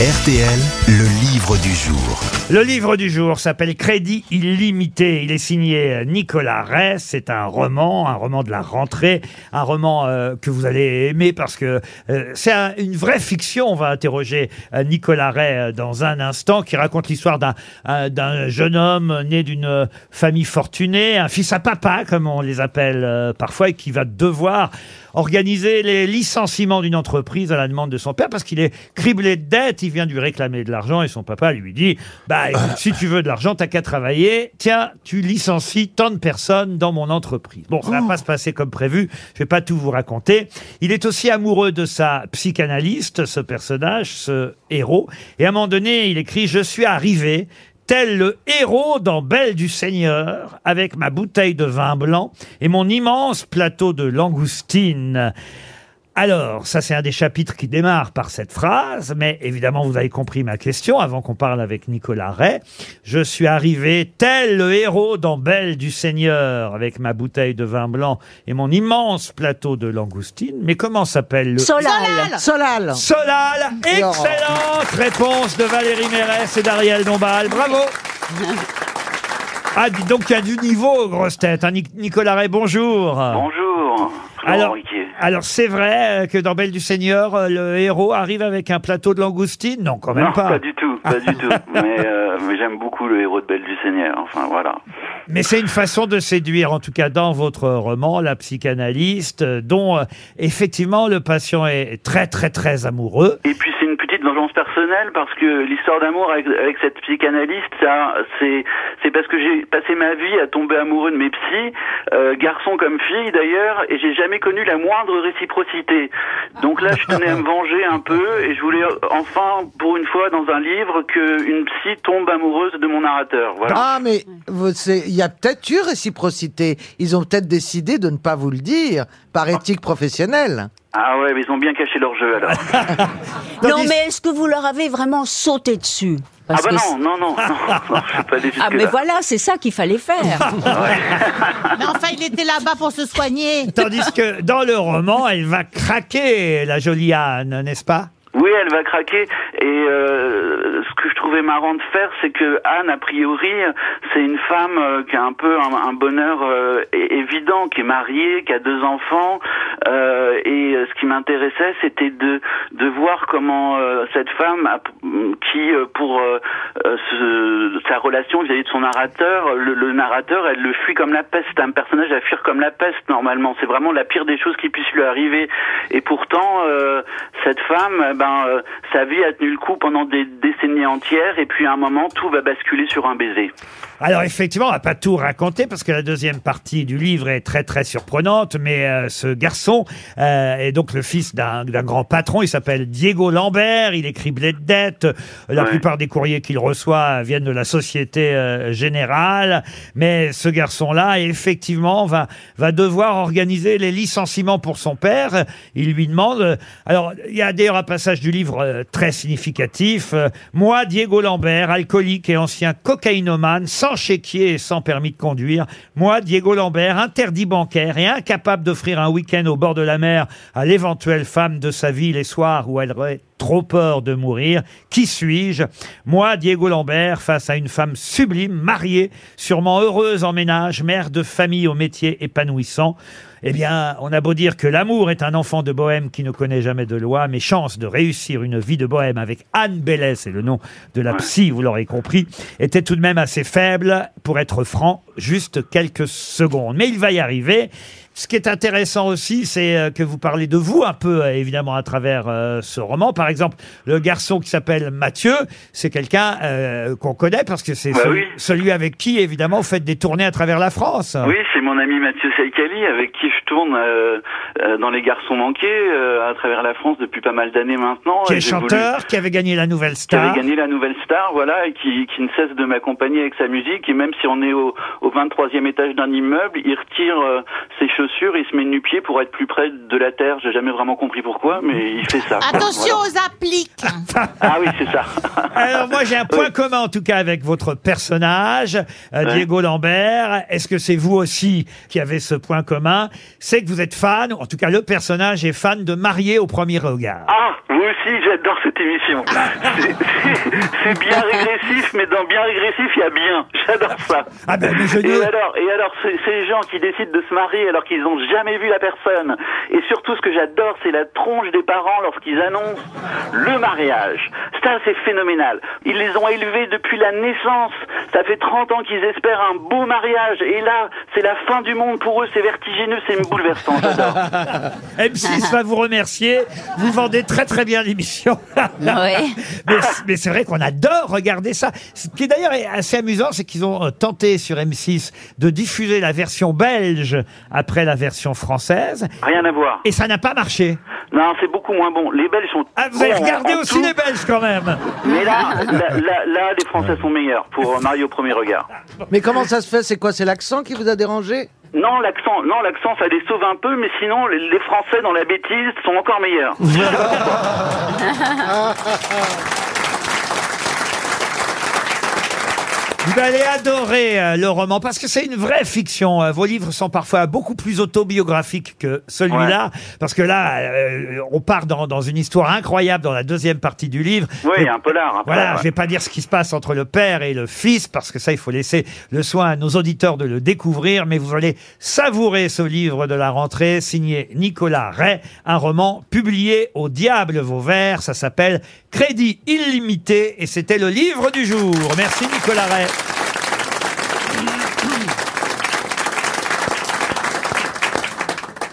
RTL, le livre du jour. Le livre du jour s'appelle Crédit illimité. Il est signé Nicolas Ray. C'est un roman, un roman de la rentrée, un roman euh, que vous allez aimer parce que euh, c'est un- une vraie fiction. On va interroger euh, Nicolas euh, dans un instant, qui raconte l'histoire d'un un- d'un jeune homme né d'une euh, famille fortunée, un fils à papa, comme on les appelle euh, parfois, et qui va devoir organiser les licenciements d'une entreprise à la demande de son père parce qu'il est criblé de dettes. Il vient lui réclamer de l'argent et son papa lui dit Bah, écoute, si tu veux de l'argent, t'as qu'à travailler. Tiens, tu licencies tant de personnes dans mon entreprise. Bon, ça va pas se passer comme prévu. Je vais pas tout vous raconter. Il est aussi amoureux de sa psychanalyste, ce personnage, ce héros. Et à un moment donné, il écrit Je suis arrivé tel le héros dans Belle du Seigneur, avec ma bouteille de vin blanc et mon immense plateau de langoustine. Alors, ça c'est un des chapitres qui démarre par cette phrase, mais évidemment vous avez compris ma question avant qu'on parle avec Nicolas Ray. Je suis arrivé tel le héros dans Belle du Seigneur avec ma bouteille de vin blanc et mon immense plateau de langoustine. Mais comment s'appelle le... Solal. Solal. Solal Excellente réponse de Valérie Mérès et d'Ariel Dombal. Bravo Ah, dis donc, il y a du niveau, grosse tête. hein. Nic- Nicolas Ray, bonjour. Bonjour. Alors. Alors c'est vrai euh, que dans Belle du Seigneur, euh, le héros arrive avec un plateau de langoustine Non, quand même non, pas. pas du tout, pas du tout. Mais, euh, mais j'aime beaucoup le héros de Belle du Seigneur. Enfin, voilà. Mais c'est une façon de séduire, en tout cas dans votre roman, la psychanalyste, euh, dont euh, effectivement le patient est très très très amoureux. Et puis c'est une petite vengeance personnelle parce que l'histoire d'amour avec, avec cette psychanalyste, ça, c'est, c'est parce que j'ai passé ma vie à tomber amoureux de mes psys, euh, garçons comme filles d'ailleurs, et j'ai jamais connu la moindre réciprocité. Donc là, je tenais à me venger un peu et je voulais enfin, pour une fois, dans un livre, que une psy tombe amoureuse de mon narrateur. Voilà. Ah, mais il y a peut-être eu réciprocité. Ils ont peut-être décidé de ne pas vous le dire par éthique professionnelle. Ah ouais, mais ils ont bien caché leur jeu alors. Non, mais est-ce que vous leur avez vraiment sauté dessus Ah bah que non, non, non, non, non, je suis pas allé Ah, mais voilà, c'est ça qu'il fallait faire. Mais enfin, il était là-bas pour se soigner. Tandis que dans le roman, elle va craquer, la jolie Anne, n'est-ce pas? Oui, elle va craquer. Et euh, ce que je trouvais marrant de faire, c'est que Anne, a priori, c'est une femme euh, qui a un peu un, bonheur euh, évident, qui est mariée, qui a deux enfants. euh, et ce qui m'intéressait, c'était de de voir comment cette femme, qui pour sa relation vis-à-vis de son narrateur, le, narrateur, elle le fuit comme la peste. Un personnage à fuir comme la peste normalement. C'est vraiment la pire des choses qui puisse lui arriver. Et pourtant, cette femme, eh ben, euh, sa vie a tenu le coup pendant des décennies entières. Et puis à un moment, tout va basculer sur un baiser. Alors effectivement, on va pas tout raconter parce que la deuxième partie du livre est très très surprenante. Mais euh, ce garçon euh, est donc le fils d'un d'un grand patron. Il s'appelle Diego Lambert. Il est criblé de dettes. La Ouais. plupart des courriers qu'il reçoit viennent de la Société euh, Générale. Mais ce garçon-là, effectivement, va va devoir organiser les licenciements pour son père. Il lui demande. Alors il y a d'ailleurs un passage du livre euh, très significatif. Euh, Moi, Diego Lambert, alcoolique et ancien cocaïnomane, sans chéquier et sans permis de conduire. Moi, Diego Lambert, interdit bancaire et incapable d'offrir un week-end au bord de la mer à l'éventuelle femme de sa vie les soirs où elle aurait trop peur de mourir. Qui suis-je? Moi, Diego Lambert, face à une femme sublime, mariée, sûrement heureuse en ménage, mère de famille au métier épanouissant. Eh bien, on a beau dire que l'amour est un enfant de bohème qui ne connaît jamais de loi, mes chances de réussir une vie de bohème avec Anne Bellès, c'est le nom de la psy, vous l'aurez compris, étaient tout de même assez faibles, pour être franc, juste quelques secondes. Mais il va y arriver. Ce qui est intéressant aussi, c'est euh, que vous parlez de vous un peu, euh, évidemment, à travers euh, ce roman. Par exemple, le garçon qui s'appelle Mathieu, c'est quelqu'un euh, qu'on connaît parce que c'est Bah celui, oui. celui avec qui, évidemment, vous faites des tournées à travers la France. Oui, c'est mon ami Mathieu Saïkali avec qui je tourne euh, euh, dans Les Garçons Manqués euh, à travers la France depuis pas mal d'années maintenant. Qui Et est j'ai voulu- chanteur, qui avait gagné la nouvelle qui star. avait gagné la nouvelle star, voilà, et qui, qui ne cesse de m'accompagner avec sa musique. Et même si on est au, au 23e étage d'un immeuble, il retire euh, ses chaussures, il se met nu pied pour être plus près de la terre. J'ai jamais vraiment compris pourquoi, mais il fait ça. Attention Voilà. aux appliques. Ah oui, c'est ça. Alors moi j'ai un point commun en tout cas avec votre personnage, euh, Diego Lambert. Est-ce que c'est vous aussi qui avez ce point commun? C'est que vous êtes fan, ou en tout cas le personnage est fan de Marié au premier regard. Ah, moi aussi, j'adore cette émission. C'est- bien régressif, mais dans bien régressif, il y a bien. J'adore ça. Ah ben mais je Et alors, et alors, ces gens qui décident de se marier alors qu'ils n'ont jamais vu la personne. Et surtout, ce que j'adore, c'est la tronche des parents lorsqu'ils annoncent le mariage. Ça, c'est phénoménal. Ils les ont élevés depuis la naissance. Ça fait 30 ans qu'ils espèrent un beau mariage. Et là, c'est la fin du monde pour eux. C'est vertigineux, c'est bouleversant. J'adore. M6 va vous remercier. Vous vendez très très bien l'émission. Ouais. mais mais c'est vrai qu'on adore regarder ça. Ce qui d'ailleurs est assez amusant, c'est qu'ils ont euh, tenté sur M6 de diffuser la version belge après la version française. Rien à voir. Et ça n'a pas marché. Non, c'est beaucoup moins bon. Les Belges sont. Ah, vous avez bons en- regardé en aussi tout. les Belges quand même. Mais là, là, là, là, les Français sont meilleurs pour Mario au premier regard. Mais comment ça se fait? C'est quoi? C'est l'accent qui vous a dérangé? Non, l'accent, non, l'accent, ça les sauve un peu, mais sinon, les, les Français dans la bêtise sont encore meilleurs. Vous allez adorer euh, le roman parce que c'est une vraie fiction. Euh, Vos livres sont parfois beaucoup plus autobiographiques que celui-là parce que là, euh, on part dans, dans une histoire incroyable dans la deuxième partie du livre. Oui, un polar. Après, Voilà, ouais. je vais pas dire ce qui se passe entre le père et le fils parce que ça, il faut laisser le soin à nos auditeurs de le découvrir. Mais vous allez savourer ce livre de la rentrée signé Nicolas Ray, un roman publié au diable vos vers. Ça s'appelle Crédit illimité et c'était le livre du jour. Merci Nicolas Ray. Thank you.